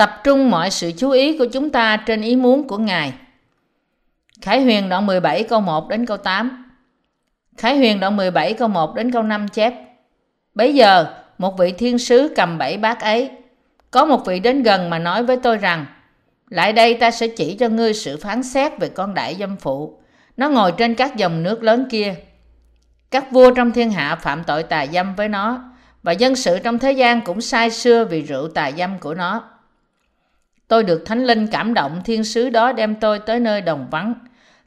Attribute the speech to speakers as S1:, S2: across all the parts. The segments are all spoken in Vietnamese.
S1: tập trung mọi sự chú ý của chúng ta trên ý muốn của Ngài. Khải Huyền đoạn 17 câu 1 đến câu 8 Khải Huyền đoạn 17 câu 1 đến câu 5 chép Bấy giờ, một vị thiên sứ cầm bảy bát ấy. Có một vị đến gần mà nói với tôi rằng Lại đây ta sẽ chỉ cho ngươi sự phán xét về con đại dâm phụ. Nó ngồi trên các dòng nước lớn kia. Các vua trong thiên hạ phạm tội tà dâm với nó và dân sự trong thế gian cũng sai xưa vì rượu tà dâm của nó. Tôi được Thánh Linh cảm động thiên sứ đó đem tôi tới nơi đồng vắng.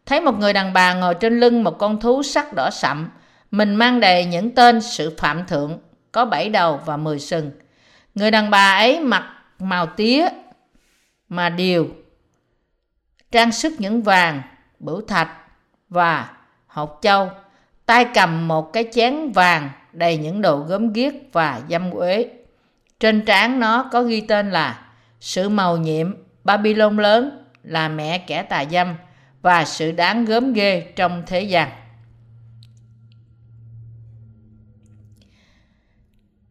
S1: Thấy một người đàn bà ngồi trên lưng một con thú sắc đỏ sậm, mình mang đầy những tên sự phạm thượng, có bảy đầu và mười sừng. Người đàn bà ấy mặc màu tía mà điều, trang sức những vàng, bửu thạch và hột châu, tay cầm một cái chén vàng đầy những đồ gốm ghiếc và dâm uế. Trên trán nó có ghi tên là sự màu nhiệm Babylon lớn là mẹ kẻ tà dâm và sự đáng gớm ghê trong thế gian.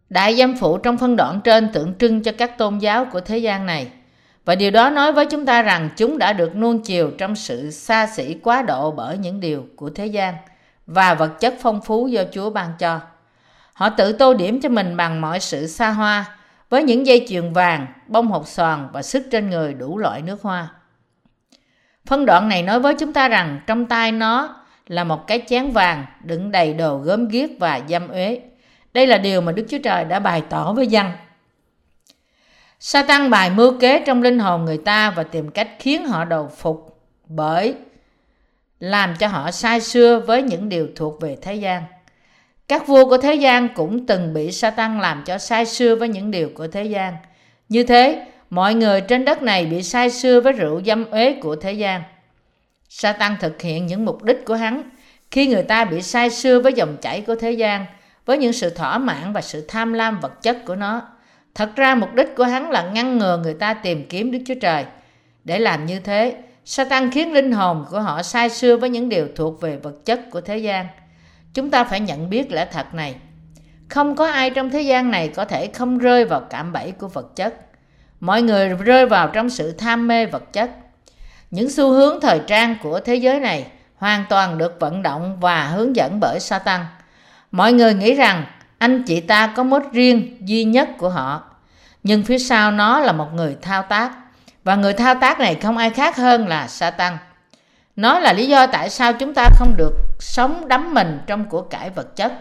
S1: Đại dâm phụ trong phân đoạn trên tượng trưng cho các tôn giáo của thế gian này. Và điều đó nói với chúng ta rằng chúng đã được nuông chiều trong sự xa xỉ quá độ bởi những điều của thế gian và vật chất phong phú do Chúa ban cho. Họ tự tô điểm cho mình bằng mọi sự xa hoa với những dây chuyền vàng, bông hột xoàn và sức trên người đủ loại nước hoa. Phân đoạn này nói với chúng ta rằng trong tay nó là một cái chén vàng đựng đầy đồ gớm ghiếc và dâm uế. Đây là điều mà Đức Chúa Trời đã bày tỏ với dân. Sa tăng bài mưu kế trong linh hồn người ta và tìm cách khiến họ đầu phục bởi làm cho họ sai xưa với những điều thuộc về thế gian. Các vua của thế gian cũng từng bị sa tăng làm cho sai xưa với những điều của thế gian. Như thế, mọi người trên đất này bị sai xưa với rượu dâm uế của thế gian. sa tăng thực hiện những mục đích của hắn khi người ta bị sai xưa với dòng chảy của thế gian, với những sự thỏa mãn và sự tham lam vật chất của nó. Thật ra mục đích của hắn là ngăn ngừa người ta tìm kiếm Đức Chúa Trời. Để làm như thế, Satan khiến linh hồn của họ sai xưa với những điều thuộc về vật chất của thế gian – Chúng ta phải nhận biết lẽ thật này. Không có ai trong thế gian này có thể không rơi vào cạm bẫy của vật chất. Mọi người rơi vào trong sự tham mê vật chất. Những xu hướng thời trang của thế giới này hoàn toàn được vận động và hướng dẫn bởi Satan. Mọi người nghĩ rằng anh chị ta có mốt riêng duy nhất của họ. Nhưng phía sau nó là một người thao tác. Và người thao tác này không ai khác hơn là Satan. Nó là lý do tại sao chúng ta không được sống đắm mình trong của cải vật chất,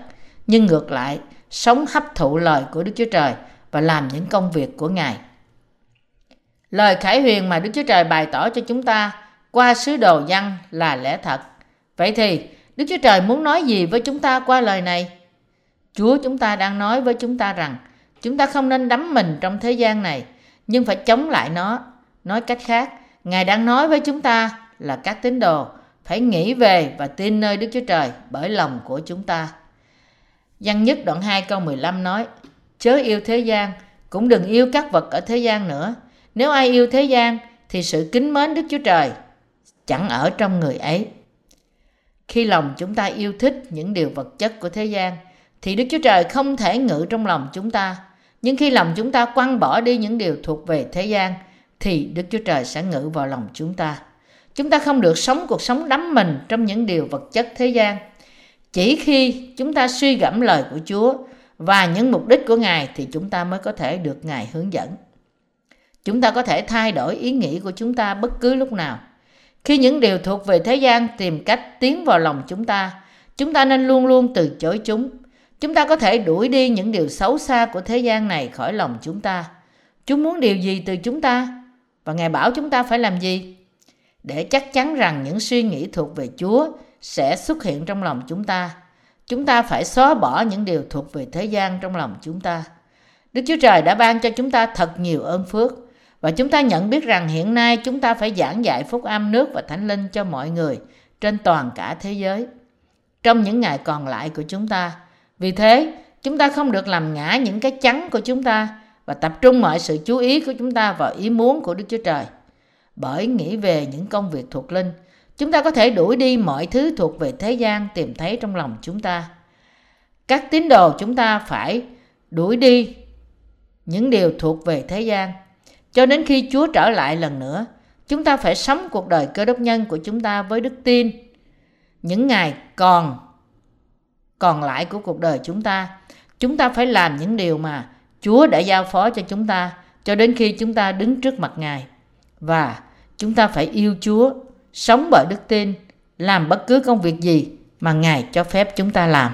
S1: nhưng ngược lại, sống hấp thụ lời của Đức Chúa Trời và làm những công việc của Ngài. Lời khải huyền mà Đức Chúa Trời bày tỏ cho chúng ta qua sứ đồ văn là lẽ thật. Vậy thì, Đức Chúa Trời muốn nói gì với chúng ta qua lời này? Chúa chúng ta đang nói với chúng ta rằng chúng ta không nên đắm mình trong thế gian này, nhưng phải chống lại nó. Nói cách khác, Ngài đang nói với chúng ta là các tín đồ hãy nghĩ về và tin nơi Đức Chúa Trời bởi lòng của chúng ta. Văn nhất đoạn 2 câu 15 nói Chớ yêu thế gian, cũng đừng yêu các vật ở thế gian nữa. Nếu ai yêu thế gian, thì sự kính mến Đức Chúa Trời chẳng ở trong người ấy. Khi lòng chúng ta yêu thích những điều vật chất của thế gian, thì Đức Chúa Trời không thể ngự trong lòng chúng ta. Nhưng khi lòng chúng ta quăng bỏ đi những điều thuộc về thế gian, thì Đức Chúa Trời sẽ ngự vào lòng chúng ta. Chúng ta không được sống cuộc sống đắm mình trong những điều vật chất thế gian. Chỉ khi chúng ta suy gẫm lời của Chúa và những mục đích của Ngài thì chúng ta mới có thể được Ngài hướng dẫn. Chúng ta có thể thay đổi ý nghĩ của chúng ta bất cứ lúc nào. Khi những điều thuộc về thế gian tìm cách tiến vào lòng chúng ta, chúng ta nên luôn luôn từ chối chúng. Chúng ta có thể đuổi đi những điều xấu xa của thế gian này khỏi lòng chúng ta. Chúng muốn điều gì từ chúng ta? Và Ngài bảo chúng ta phải làm gì? Để chắc chắn rằng những suy nghĩ thuộc về Chúa sẽ xuất hiện trong lòng chúng ta. Chúng ta phải xóa bỏ những điều thuộc về thế gian trong lòng chúng ta. Đức Chúa Trời đã ban cho chúng ta thật nhiều ơn phước và chúng ta nhận biết rằng hiện nay chúng ta phải giảng dạy phúc âm nước và thánh linh cho mọi người trên toàn cả thế giới trong những ngày còn lại của chúng ta. Vì thế, chúng ta không được làm ngã những cái chắn của chúng ta và tập trung mọi sự chú ý của chúng ta vào ý muốn của Đức Chúa Trời bởi nghĩ về những công việc thuộc linh chúng ta có thể đuổi đi mọi thứ thuộc về thế gian tìm thấy trong lòng chúng ta các tín đồ chúng ta phải đuổi đi những điều thuộc về thế gian cho đến khi Chúa trở lại lần nữa. Chúng ta phải sống cuộc đời cơ đốc nhân của chúng ta với đức tin. Những ngày còn còn lại của cuộc đời chúng ta, chúng ta phải làm những điều mà Chúa đã giao phó cho chúng ta cho đến khi chúng ta đứng trước mặt Ngài. Và chúng ta phải yêu Chúa, sống bởi đức tin, làm bất cứ công việc gì mà Ngài cho phép chúng ta làm.